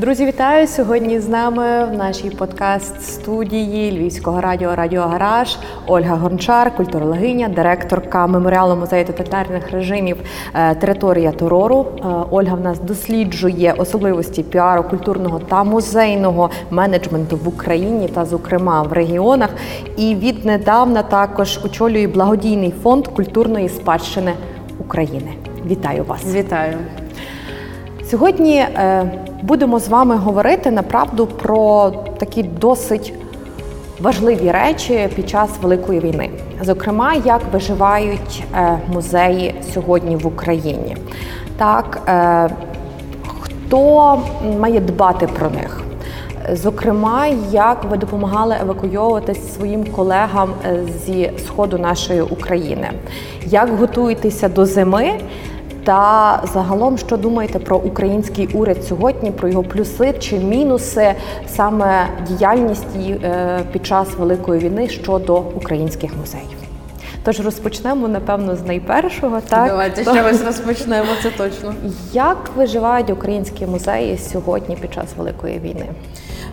Друзі, вітаю сьогодні з нами в нашій подкаст-студії Львівського радіо Радіо Гараж Ольга Гончар, культурологиня, директорка меморіалу музею тоталітарних режимів е, Територія терору. Е, Ольга в нас досліджує особливості піару культурного та музейного менеджменту в Україні та, зокрема, в регіонах. І віднедавна також очолює благодійний фонд культурної спадщини України. Вітаю вас! Вітаю. Сьогодні е, будемо з вами говорити направду про такі досить важливі речі під час великої війни. Зокрема, як виживають е, музеї сьогодні в Україні. Так, е, хто має дбати про них? Зокрема, як ви допомагали евакуйовуватись своїм колегам зі сходу нашої України? Як готуєтеся до зими? Та загалом, що думаєте про український уряд сьогодні, про його плюси чи мінуси саме діяльності е, під час великої війни щодо українських музеїв? Тож розпочнемо напевно з найпершого. Так давайте ще раз розпочнемо. Це точно. Як виживають українські музеї сьогодні під час великої війни?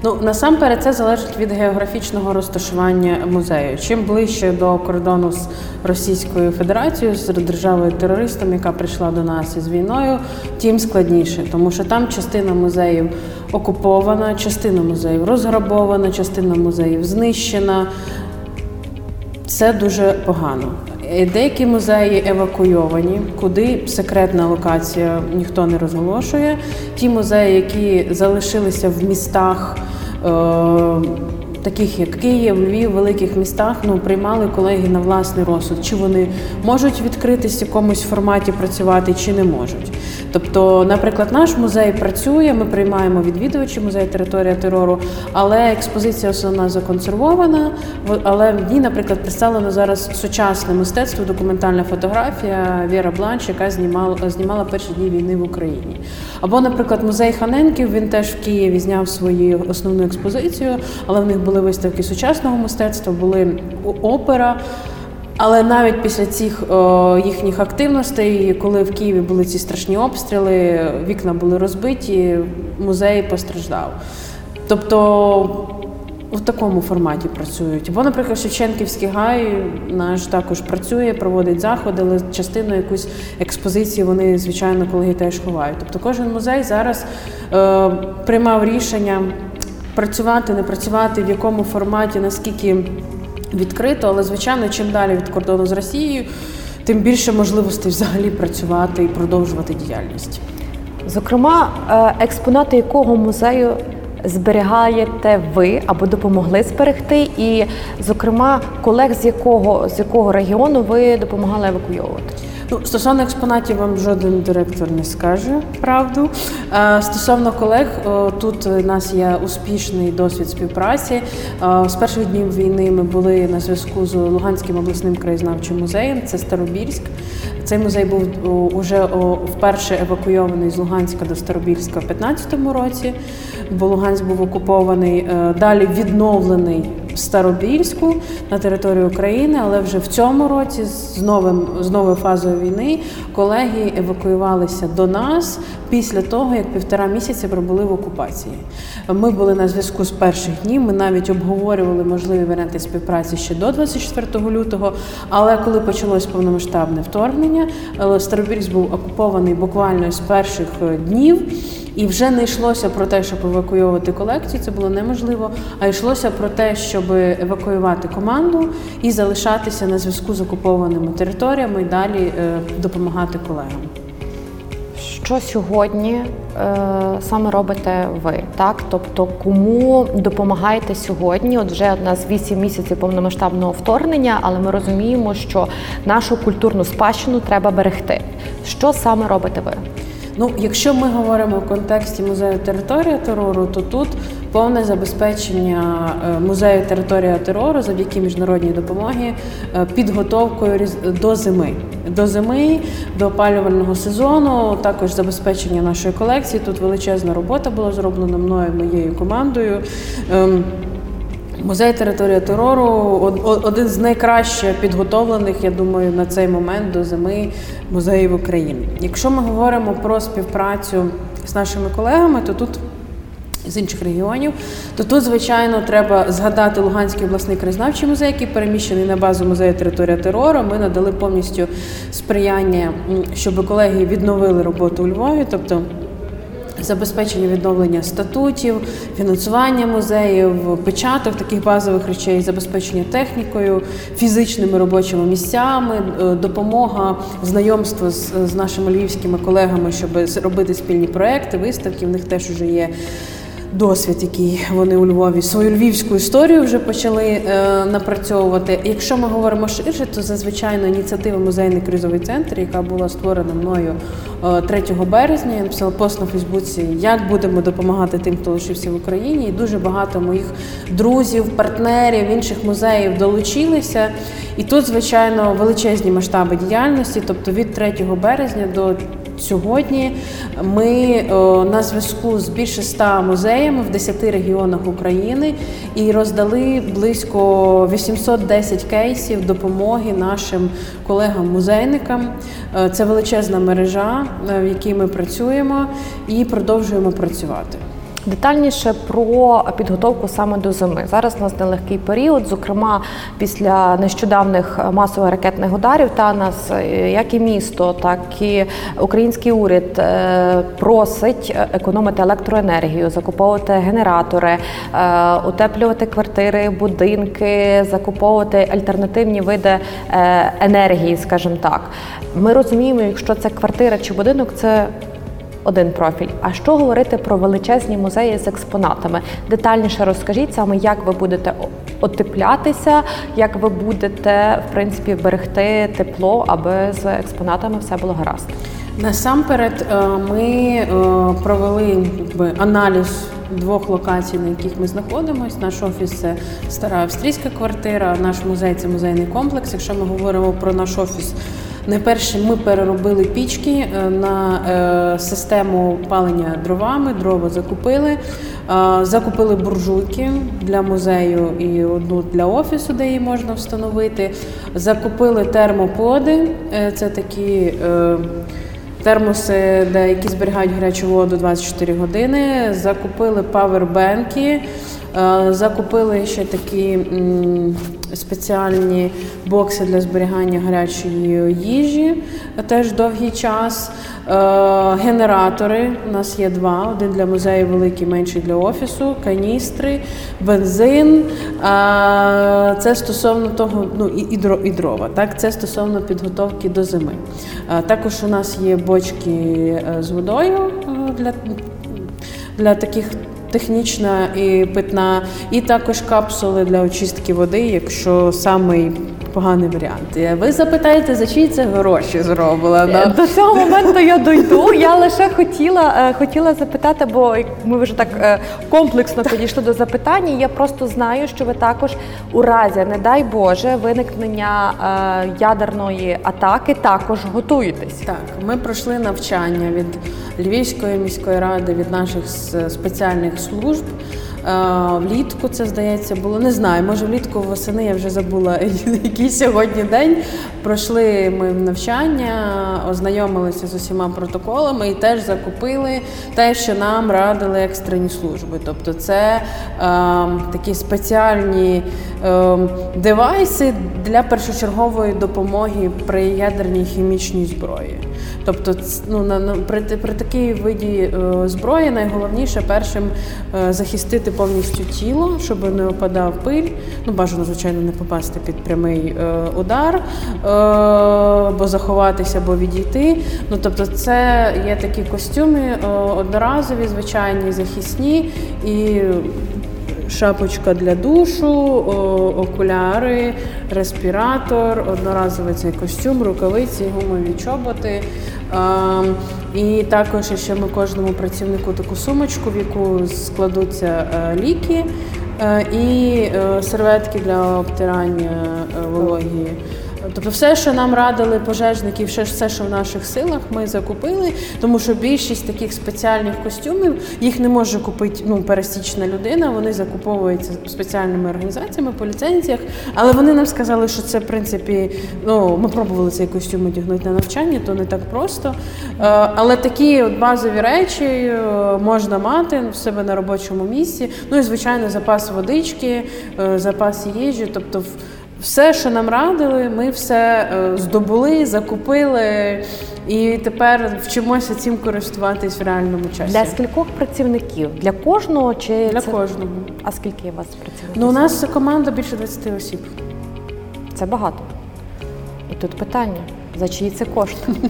Ну насамперед це залежить від географічного розташування музею. Чим ближче до кордону з Російською Федерацією, з державою терористом, яка прийшла до нас із війною, тим складніше, тому що там частина музеїв окупована, частина музеїв розграбована, частина музеїв знищена. Це дуже погано. Деякі музеї евакуйовані, куди секретна локація ніхто не розголошує. Ті музеї, які залишилися в містах. Таких як Київ, Львів, великих містах ну приймали колеги на власний розсуд, чи вони можуть відкритись в якомусь форматі працювати, чи не можуть. Тобто, наприклад, наш музей працює, ми приймаємо відвідувачі музею територія терору, але експозиція основна законсервована. Але в ній, наприклад, представлено зараз сучасне мистецтво, документальна фотографія Віра Бланш, яка знімала знімала перші дні війни в Україні. Або, наприклад, музей Ханенків він теж в Києві зняв свою основну експозицію, але в них були виставки сучасного мистецтва, були опера. Але навіть після цих о, їхніх активностей, коли в Києві були ці страшні обстріли, вікна були розбиті, музей постраждав. Тобто в такому форматі працюють. Бо, наприклад, Шевченківський гай наш також працює, проводить заходи, але частину якусь експозицію вони, звичайно, колеги теж ховають. Тобто кожен музей зараз е, приймав рішення працювати, не працювати, в якому форматі, наскільки відкрито, але звичайно, чим далі від кордону з Росією, тим більше можливостей взагалі працювати і продовжувати діяльність. Зокрема, е, експонати якого музею зберігаєте ви або допомогли зберегти, і, зокрема, колег з якого з якого регіону ви допомагали евакуйовувати? Ну, стосовно експонатів, вам жоден директор не скаже правду. Стосовно колег, тут у нас є успішний досвід співпраці. З перших днів війни ми були на зв'язку з Луганським обласним краєзнавчим музеєм. Це Старобільськ. Цей музей був уже вперше евакуйований з Луганська до Старобільська в 2015 році, бо Луганськ був окупований, е, далі відновлений Старобільську на території України, але вже в цьому році з новим з новою фазою війни колеги евакуювалися до нас після того, як півтора місяця пробули в окупації. Ми були на зв'язку з перших днів. Ми навіть обговорювали можливі варіанти співпраці ще до 24 лютого. Але коли почалось повномасштабне вторгнення, е, Старобільськ був окупований буквально з перших е, днів. І вже не йшлося про те, щоб евакуювати колекцію, це було неможливо. А йшлося про те, щоб евакуювати команду і залишатися на зв'язку з окупованими територіями і далі е, допомагати колегам. Що сьогодні е, саме робите ви? Так, тобто, кому допомагаєте сьогодні? От вже у нас 8 місяців повномасштабного вторгнення, але ми розуміємо, що нашу культурну спадщину треба берегти. Що саме робите ви? Ну, якщо ми говоримо в контексті музею територія терору, то тут повне забезпечення е, музею територія терору завдяки міжнародній допомоги е, підготовкою до зими. До зими, до опалювального сезону, також забезпечення нашої колекції. Тут величезна робота була зроблена мною, моєю командою. Музей територія терору один з найкраще підготовлених, я думаю, на цей момент до зими музеїв України. Якщо ми говоримо про співпрацю з нашими колегами, то тут з інших регіонів, то тут, звичайно, треба згадати Луганський обласний краєзнавчий музей, який переміщений на базу музею територія терору. Ми надали повністю сприяння, щоб колеги відновили роботу у Львові, тобто. Забезпечення відновлення статутів, фінансування музеїв, печаток таких базових речей, забезпечення технікою, фізичними робочими місцями, е, допомога, знайомство з, з нашими львівськими колегами, щоб робити спільні проекти, виставки. В них теж вже є досвід, який вони у Львові свою львівську історію вже почали е, напрацьовувати. Якщо ми говоримо ширше, то це звичайно ініціатива музейний кризовий центр, яка була створена мною е, 3 березня. Я написала пост на Фейсбуці, як будемо допомагати тим, хто лишився в Україні. І дуже багато моїх друзів, партнерів, інших музеїв долучилися. І тут, звичайно, величезні масштаби діяльності, тобто від 3 березня до Сьогодні ми на зв'язку з більше ста музеями в 10 регіонах України і роздали близько 810 кейсів допомоги нашим колегам-музейникам. Е, Це величезна мережа, е, в якій ми працюємо і продовжуємо працювати. Детальніше про підготовку саме до зими. Зараз у нас нелегкий період, зокрема після нещодавних масових ракетних ударів. Та нас, е, як і місто, так і український уряд е, просить економити електроенергію, закуповувати генератори, е, утеплювати квартири, будинки, закуповувати альтернативні види енергії, скажімо так. Ми розуміємо, якщо це квартира чи будинок, це один профіль. А що говорити про величезні музеї з експонатами? Детальніше розкажіть саме, як ви будете отеплятися, як ви будете в принципі берегти тепло, аби з експонатами все було гаразд. Насамперед, е, ми е, провели якби, аналіз двох локацій, на яких ми знаходимося. Наш офіс це стара австрійська квартира, наш музей це музейний комплекс. Якщо ми говоримо про наш офіс, найперше ми переробили пічки е, на е, систему палення дровами. Дрова закупили, Е, закупили буржуйки для музею і одну для офісу, де її можна встановити. Закупили термоподи. Це такі. Термоси, де які зберігають гарячу воду 24 години. Закупили павербенки, закупили ще такі спеціальні бокси для зберігання гарячої їжі, теж довгий час. Е, Генератори у нас є два: один для музею, великий, менший для офісу, каністри, бензин. Е, Це стосовно того, ну і, і дрова. Так, це стосовно підготовки до зими. Е, Також у нас є бочки з водою для, для таких. Технічна і питна, і також капсули для очистки води, якщо самий поганий варіант. Е, Ви запитаєте, за чиї це гроші зроблено? До цього моменту я дойду. Я лише хотіла, е, хотіла запитати, бо ми вже так е, комплексно підійшли до запитання. Я просто знаю, що ви також у разі, не дай Боже, виникнення е, ядерної атаки також готуєтесь. Так, ми пройшли навчання від Львівської міської ради, від наших спеціальних служб. Е, Влітку це здається було не знаю. Може влітку восени я вже забула який сьогодні день. Пройшли ми навчання, ознайомилися з усіма протоколами і теж закупили те, що нам радили екстрені служби. Тобто, це е, такі спеціальні е, девайси для першочергової допомоги при ядерній хімічній зброї. Тобто, ну, на, на, при, при такій виді е, зброї найголовніше першим е, захистити повністю тіло, щоб не опадав пиль. Ну, бажано, звичайно, не попасти під прямий е, удар, е, або заховатися, або відійти. Ну, тобто, це є такі костюми е, одноразові, звичайні, захисні і шапочка для душу, окуляри, респіратор, одноразовий цей костюм, рукавиці, гумові чоботи. І також ще ми кожному працівнику таку сумочку, в яку складуться е, ліки е, і е, серветки для обтирання вологі Тобто, все, що нам радили пожежники, все, що в наших силах, ми закупили, тому що більшість таких спеціальних костюмів їх не може купити ну, пересічна людина. Вони закуповуються спеціальними організаціями по ліцензіях. Але вони нам сказали, що це в принципі, ну ми пробували цей костюм одягнути на навчання, то не так просто. Е, Але такі от базові речі е, можна мати в себе на робочому місці. Ну і звичайно, запас водички, е, запас їжі, тобто. Все, що нам радили, ми все е, здобули, закупили і тепер вчимося цим користуватись в реальному часі. Для скількох працівників? Для кожного чи Для це... кожного. А скільки у вас працівників? Ну, у нас команда більше 20 осіб. Це багато. І тут питання: за чиї це кошти?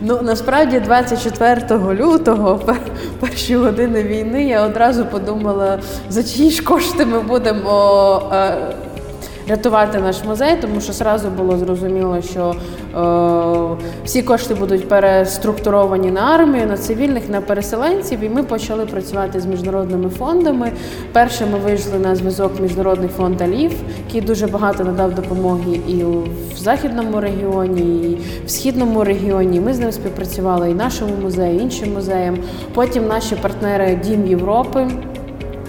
Ну насправді 24 лютого, пер- перші години війни, я одразу подумала, за чиї ж кошти ми будемо. Рятувати наш музей, тому що зразу було зрозуміло, що е, всі кошти будуть переструктуровані на армію, на цивільних, на переселенців, і ми почали працювати з міжнародними фондами. Перше ми вийшли на зв'язок Міжнародний фонд Алів, який дуже багато надав допомоги і в західному регіоні, і в східному регіоні. Ми з ним співпрацювали і нашому музею, і іншим музеям. Потім наші партнери Дім Європи.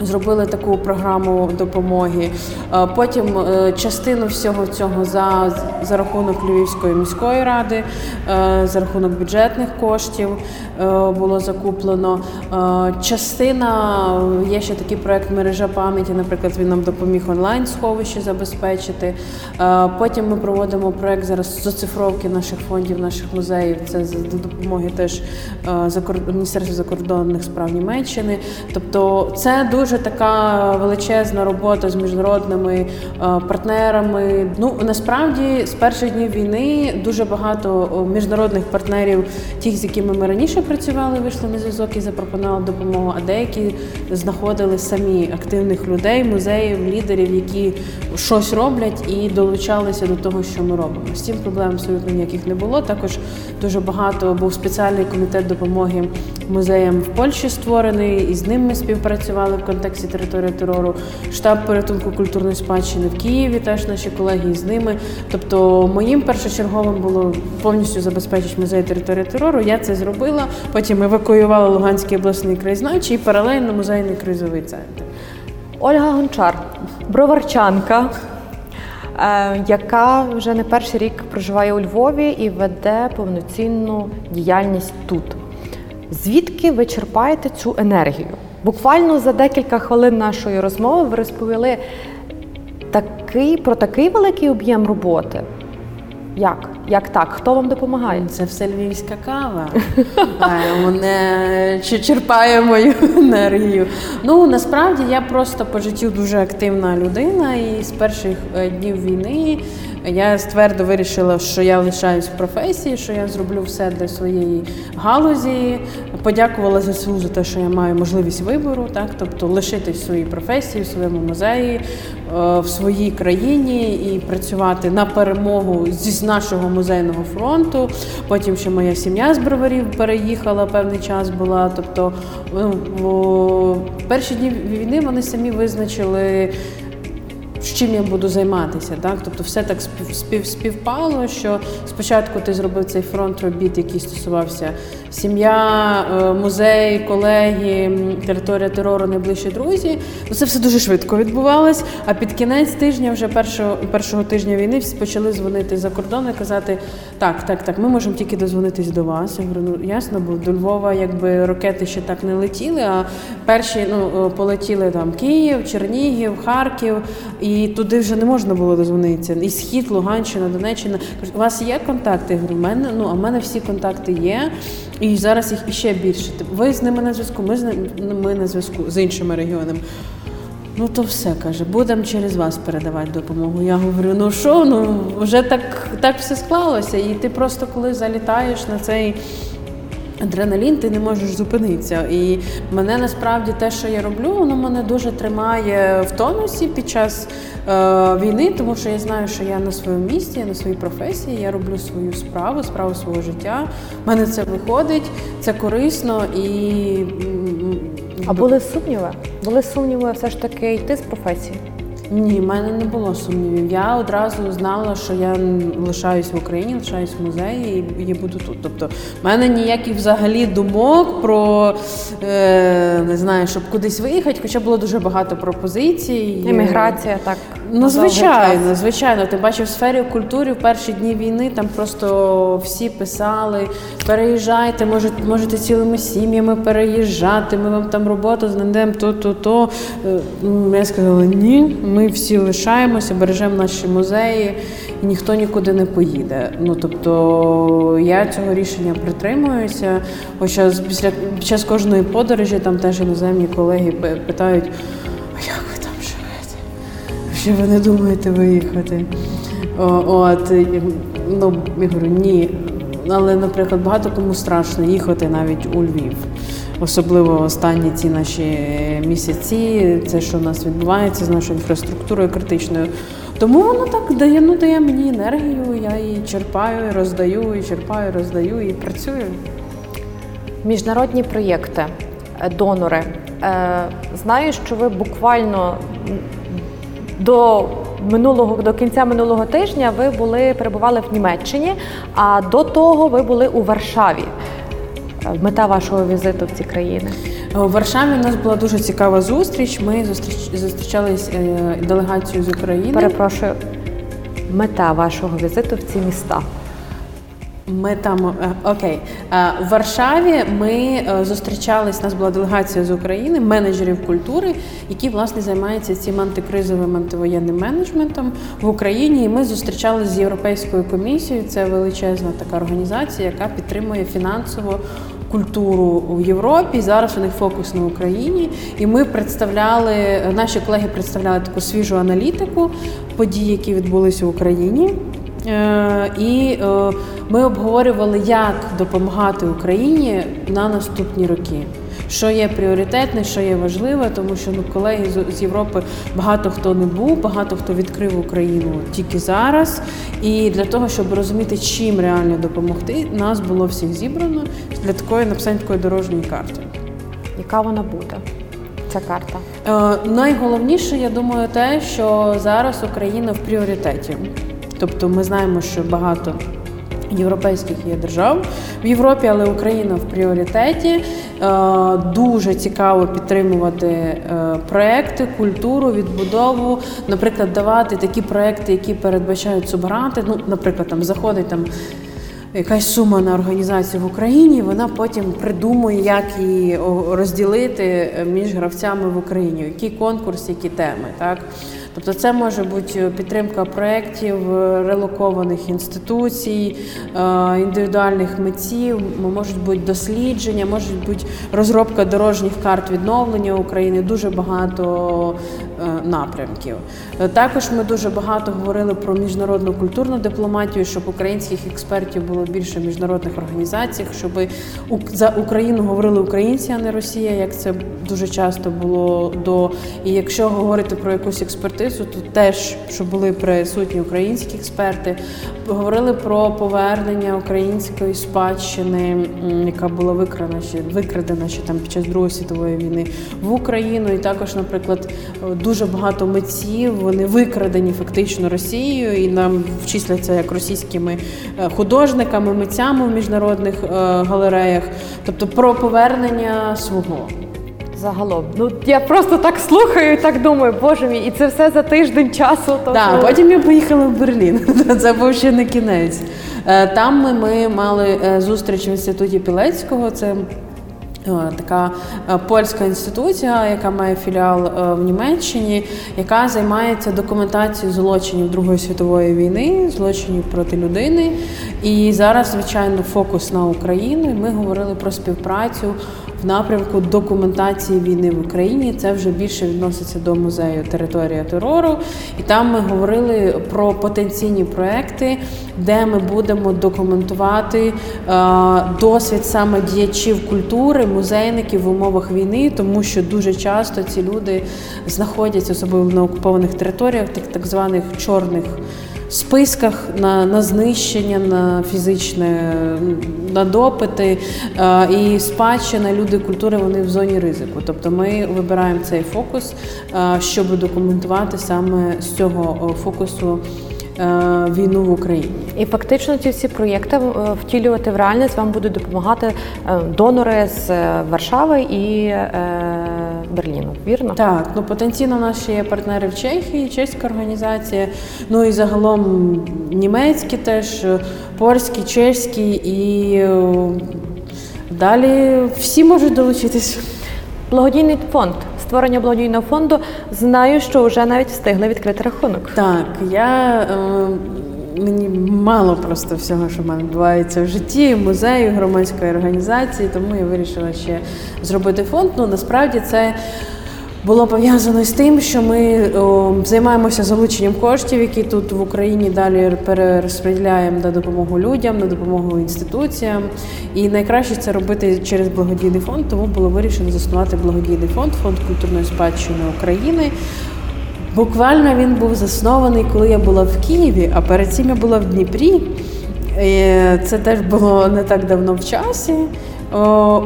Зробили таку програму допомоги. Е, Потім е, частину всього цього за, за рахунок Львівської міської ради, е, за рахунок бюджетних коштів було закуплено. Частина є ще такий проект мережа пам'яті. Наприклад, він нам допоміг онлайн сховище забезпечити. Потім ми проводимо проект зараз з оцифровки наших фондів, наших музеїв. Це за допомоги теж Міністерства закордонних справ Німеччини. Тобто, це дуже така величезна робота з міжнародними е, партнерами. Ну насправді з перших днів війни дуже багато міжнародних партнерів, тих, з якими ми раніше працювали, вийшли на зв'язок і запропонували допомогу. А деякі знаходили самі активних людей, музеїв, лідерів, які щось роблять і долучалися до того, що ми робимо. З цим проблем абсолютно ніяких не було. Також дуже багато був спеціальний комітет допомоги музеям в Польщі створений, і з ним ми співпрацювали в контексті території терору. Штаб порятунку культурної спадщини в Києві теж наші колеги з ними. Тобто, моїм першочерговим було повністю забезпечити музей території терору. Я це зробила. Потім евакуювала Луганський обласний краєзнавчий і паралельно музейний кризовий центр. Ольга Гончар, броварчанка, е, яка вже не перший рік проживає у Львові і веде повноцінну діяльність тут. Звідки ви черпаєте цю енергію? Буквально за декілька хвилин нашої розмови ви розповіли такий, про такий великий об'єм роботи. Як? Як так? Хто вам допомагає? Це все львівська кава. Мене чи- черпає мою енергію. Ну насправді я просто по життю дуже активна людина, і з перших е, днів війни я твердо вирішила, що я лишаюсь в професії, що я зроблю все для своєї галузі. Подякувала ЗСУ за те, що я маю можливість вибору, так тобто лишитись в своїй професії, в своєму музеї, е, в своїй країні і працювати на перемогу з нашого музейного фронту. Потім ще моя сім'я з броварів переїхала певний час була. Тобто ну, в перші дні війни вони самі визначили. Чим я буду займатися, так тобто все так спів, спів, співпало, що спочатку ти зробив цей фронт робіт, який стосувався сім'я, е, музей, колеги, територія терору, найближчі друзі. Ну це все дуже швидко відбувалось. А під кінець тижня, вже першого першого тижня війни, всі почали дзвонити за кордон і казати: так, так, так, ми можемо тільки дозвонитись до вас. Я говорю, ну ясно, бо до Львова якби ракети ще так не летіли. А перші ну полетіли там Київ, Чернігів, Харків, і туди вже не можна було дозвонитися. І схід, Луганщина, Донеччина. У вас є контакти? Я говорю, мене ну а в мене всі контакти є. І зараз їх іще більше. Типу, Ви з ними на зв'язку, ми з ними ми на зв'язку з іншими регіонами. Ну то все каже, будемо через вас передавати допомогу. Я говорю, ну що, ну вже так, так все склалося. І ти просто коли залітаєш на цей. Адреналін, ти не можеш зупинитися. І мене насправді те, що я роблю, воно мене дуже тримає в тонусі під час е, війни, тому що я знаю, що я на своєму місці, я на своїй професії, я роблю свою справу, справу свого життя. У мене це виходить, це корисно і А були сумніви? Були сумніви все ж таки йти з професії? Ні, в мене не було сумнівів. Я одразу знала, що я лишаюсь в Україні, лишаюсь в музеї і, і буду тут. Тобто, в мене ніяких взагалі думок про е, не знаю, щоб кудись виїхати, хоча було дуже багато пропозицій. Еміграція, так. Ну, звичайно, звичайно. Ти бачив в сфері культури в перші дні війни там просто всі писали: переїжджайте, можете, можете цілими сім'ями переїжджати, ми вам там роботу знайдемо, то, то, то. Е, Я сказала, ні, ми всі лишаємося, бережемо наші музеї, і ніхто нікуди не поїде. Ну тобто я цього рішення притримуюся. Хоча після під час кожної подорожі там теж іноземні колеги питають, а як ви там живете? Що ви не думаєте виїхати? От, ну, я говорю, ні. Але, наприклад, багато кому страшно їхати навіть у Львів. Особливо останні ці наші місяці, це що в нас відбувається з нашою інфраструктурою критичною. Тому воно так дає, ну, дає мені енергію, я її черпаю, і роздаю, і черпаю, роздаю, і працюю. Міжнародні проєкти, е, донори. Е, Знаю, що ви буквально до минулого до кінця минулого тижня ви були перебували в Німеччині, а до того ви були у Варшаві. Е, Мета вашого візиту в ці країни. У Варшаві у нас була дуже цікава зустріч. Ми зустріч зустрічались делегацію делегацією з України. Перепрошую, мета вашого візиту в ці міста. Ми там е, окей. Е, В Варшаві ми е, зустрічались. Нас була делегація з України, менеджерів культури, які власне займаються цим антикризовим антивоєнним менеджментом в Україні. І ми зустрічалися з Європейською комісією. Це величезна така організація, яка підтримує фінансово. Культуру в Європі зараз у них фокус на Україні, і ми представляли наші колеги представляли таку свіжу аналітику подій, які відбулися в Україні. Е, І е, ми обговорювали, як допомагати Україні на наступні роки. Що є пріоритетне, що є важливе, тому що ну колеги з- з Європи багато хто не був, багато хто відкрив Україну тільки зараз. І для того, щоб розуміти, чим реально допомогти, нас було всіх зібрано для такої написання такої дорожньої карти. Яка вона буде? Ця карта. Е, найголовніше, я думаю, те, що зараз Україна в пріоритеті. Тобто ми знаємо, що багато європейських є держав в Європі, але Україна в пріоритеті. Е, дуже цікаво підтримувати е, проекти, культуру, відбудову, наприклад, давати такі проекти, які передбачають субгранти. Ну, наприклад, там заходить там якась сума на організацію в Україні, вона потім придумує, як її розділити е, між гравцями в Україні, який конкурс, які теми. Так? Тобто це може бути підтримка проєктів, е, релокованих інституцій, е, індивідуальних митців, можуть бути дослідження, можуть бути розробка дорожніх карт відновлення України, дуже багато е, напрямків. Е, Також ми дуже багато говорили про міжнародну культурну дипломатію, щоб українських експертів було більше в міжнародних організаціях, щоб за Україну говорили українці, а не Росія, як це дуже часто було до. І якщо говорити про якусь експертизу, то теж щоб були присутні українські експерти. Говорили про повернення української спадщини, яка була викрадена ще викрадена ще там під час Другої світової війни в Україну. І також, наприклад, е, дуже багато митців вони викрадені фактично Росією, і нам вчисляться як російськими е, художниками, митцями в міжнародних е, галереях, тобто про повернення свого. Загалом. Ну я просто так слухаю і так думаю, боже мій, і це все за тиждень часу. То Так, ну, потім я поїхала в Берлін. Це був ще не кінець. Е, Там ми, ми мали зустріч в інституті Пілецького. Це така е, польська інституція, яка має філіал е, в Німеччині, яка займається документацією злочинів Другої світової війни, злочинів проти людини. І зараз, звичайно, фокус на Україну. І ми говорили про співпрацю в напрямку документації війни в Україні. Це вже більше відноситься до музею Територія терору. І там ми говорили про потенційні проекти, де ми будемо документувати е, досвід саме діячів культури, музейників в умовах війни, тому що дуже часто ці люди знаходяться особливо на окупованих територіях, так, так званих чорних списках на, на знищення, на фізичне, на допити е, і спадщина люди культури вони в зоні ризику. Тобто ми вибираємо цей фокус, е, щоб документувати саме з цього е, фокусу війну в Україні. І фактично ці всі проєкти втілювати в реальність вам будуть допомагати донори з Варшави і Берліну. Вірно? Так, ну потенційно у нас ще є партнери в Чехії, чеська організація, ну і загалом німецькі теж, польські, чеські і е, далі всі можуть долучитись. Благодійний фонд. Створення благодійного фонду. Знаю, що вже навіть встигли відкрити рахунок. Так, я е, мені мало просто всього, що в мене відбувається в житті, музею, громадської організації, тому я вирішила ще зробити фонд. Ну насправді це. Було пов'язано з тим, що ми о, займаємося залученням коштів, які тут в Україні далі перерозподіляємо на допомогу людям, на допомогу інституціям. І найкраще це робити через благодійний фонд. Тому було вирішено заснувати благодійний фонд, фонд культурної спадщини України. Буквально він був заснований, коли я була в Києві, а перед цим я була в Дніпрі. Це теж було не так давно в часі.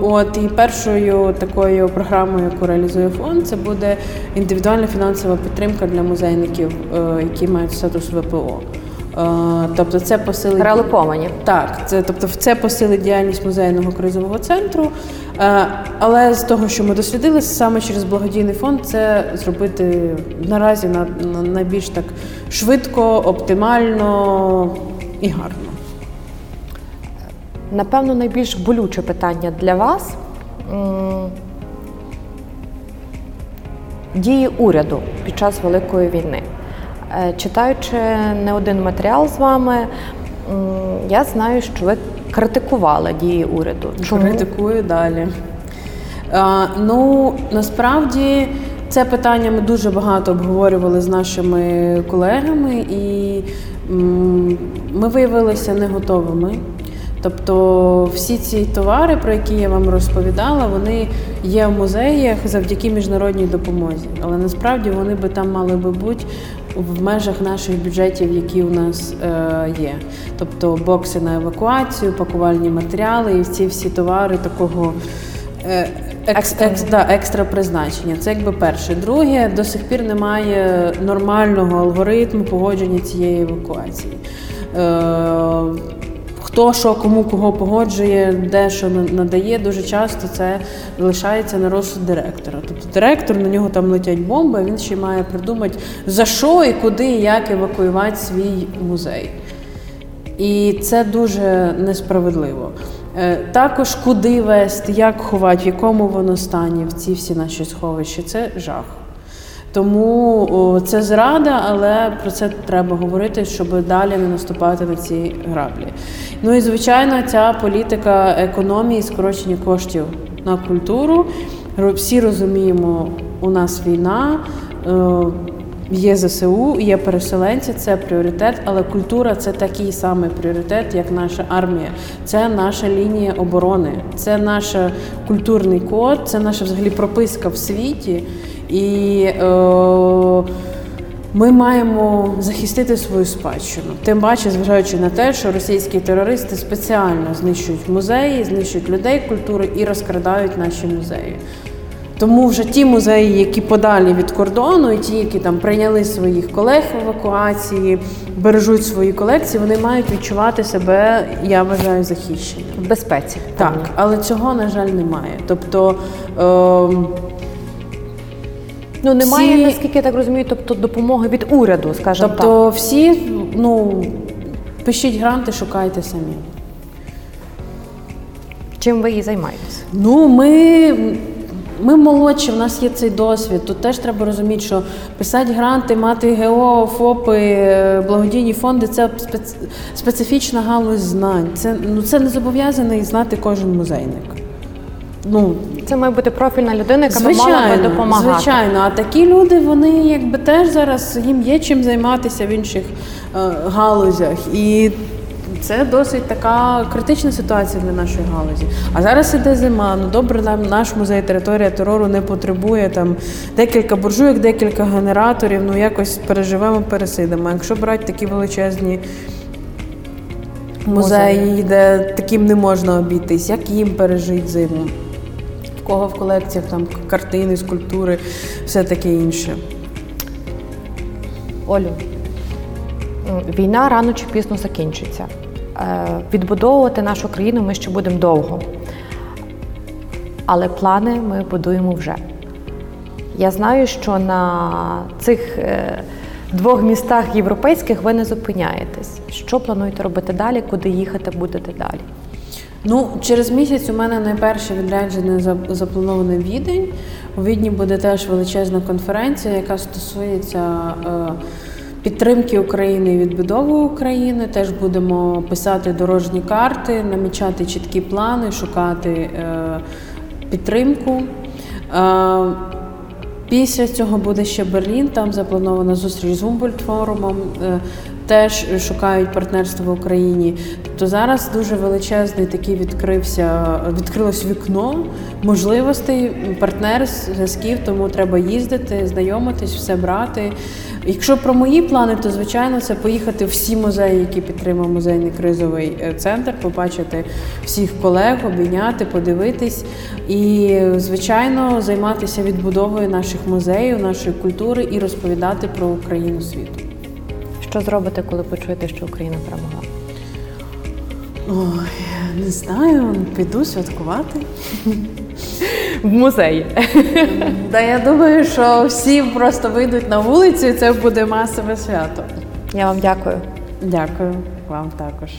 От і першою такою програмою, яку реалізує фонд, це буде індивідуальна фінансова підтримка для музейників, е, які мають статус ВПО. Е, Тобто це посилить Релоковані. так, це тобто це посилить діяльність музейного кризового центру. Е, Але з того, що ми дослідили, саме через благодійний фонд це зробити наразі на, на найбільш так швидко, оптимально і гарно. Напевно, найбільш болюче питання для вас дії уряду під час Великої війни. Е, Читаючи не один матеріал з вами, я знаю, що ви критикували дії уряду. Чому? Критикую далі. А, ну, насправді це питання ми дуже багато обговорювали з нашими колегами, і ми виявилися не готовими. Тобто всі ці товари, про які я вам розповідала, вони є в музеях завдяки міжнародній допомозі. Але насправді вони би там мали би бути в межах наших бюджетів, які у нас е, є. Тобто бокси на евакуацію, пакувальні матеріали і ці всі товари такого. е, Екс, екс, да, екстра призначення. Це якби перше. Друге, до сих пір немає нормального алгоритму погодження цієї евакуації. Е, хто що кому кого погоджує, де що на- надає, дуже часто це лишається на розсуд директора. Тобто директор на нього там летять бомби, він ще має придумати за що і куди і як евакуювати свій музей. І це дуже несправедливо. Е, Також куди вести, як ховати, в якому воно стані, в ці всі наші сховища, це жах. Тому це зрада, але про це треба говорити, щоб далі не наступати на ці граблі. Ну і звичайно, ця політика економії, скорочення коштів на культуру. Всі розуміємо, у нас війна. е, Є ЗСУ, є переселенці, це пріоритет, але культура це такий самий пріоритет, як наша армія. Це наша лінія оборони, це наш культурний код, це наша взагалі прописка в світі. І е, ми маємо захистити свою спадщину. Тим паче, зважаючи на те, що російські терористи спеціально знищують музеї, знищують людей культури і розкрадають наші музеї. Тому вже ті музеї, які подалі від кордону, і ті, які там прийняли своїх колег в евакуації, бережуть свої колекції, вони мають відчувати себе, я вважаю, захищені. В безпеці. Так, але цього, на жаль, немає. Тобто. ем, Ну немає, Ці- наскільки я так розумію, тобто допомоги від уряду, скажімо так. Тобто всі, ну, пишіть гранти, шукайте самі. Чим ви її займаєтесь? Ну, ми, ми молодші, в нас є цей досвід. Тут теж треба розуміти, що писати гранти, мати ГО, ФОПи, благодійні фонди це спец- специфічна галузь знань. Це, ну, це не зобов'язаний знати кожен музейник. Ну, Це має бути профільна людина, яка би мала би допомагати. звичайно. А такі люди, вони якби теж зараз їм є чим займатися в інших е, галузях. І Це досить така критична ситуація для нашої галузі. А зараз іде зима. Ну добре, нам наш музей територія терору не потребує там декілька буржуйок, декілька генераторів. Ну якось переживемо, пересидимо. А Якщо брати такі величезні музеї, де таким не можна обійтись, як їм пережити зиму? Кого в колекціях там картини, скульптури, все таке інше. Олю, війна рано чи пізно закінчиться. Е, Відбудовувати нашу країну ми ще будемо довго. Але плани ми будуємо вже. Я знаю, що на цих е, двох містах європейських ви не зупиняєтесь. Що плануєте робити далі, куди їхати будете далі? Ну, через місяць у мене найперше відрядження за- заплановане Відень. У Відні буде теж величезна конференція, яка стосується е, підтримки України і відбудови України. Теж будемо писати дорожні карти, намічати чіткі плани, шукати е, підтримку. Е, Після цього буде ще Берлін, там запланована зустріч з Гумбольдт-форумом, е, теж шукають партнерство в Україні. Тобто зараз дуже величезний такий відкрився, відкрилось вікно можливостей, партнер зв'язків, тому треба їздити, знайомитись, все брати. Якщо про мої плани, то звичайно це поїхати всі музеї, які підтримав музейний кризовий е, центр, побачити всіх колег, обійняти, подивитись і, звичайно, займатися відбудовою наших музеїв, нашої культури і розповідати про Україну світу. Що зробите, коли почуєте, що Україна перемогла? Ой, не знаю, піду святкувати. В музеї. Та я думаю, що всі просто вийдуть на вулицю, і це буде масове свято. Я вам дякую. Дякую вам також.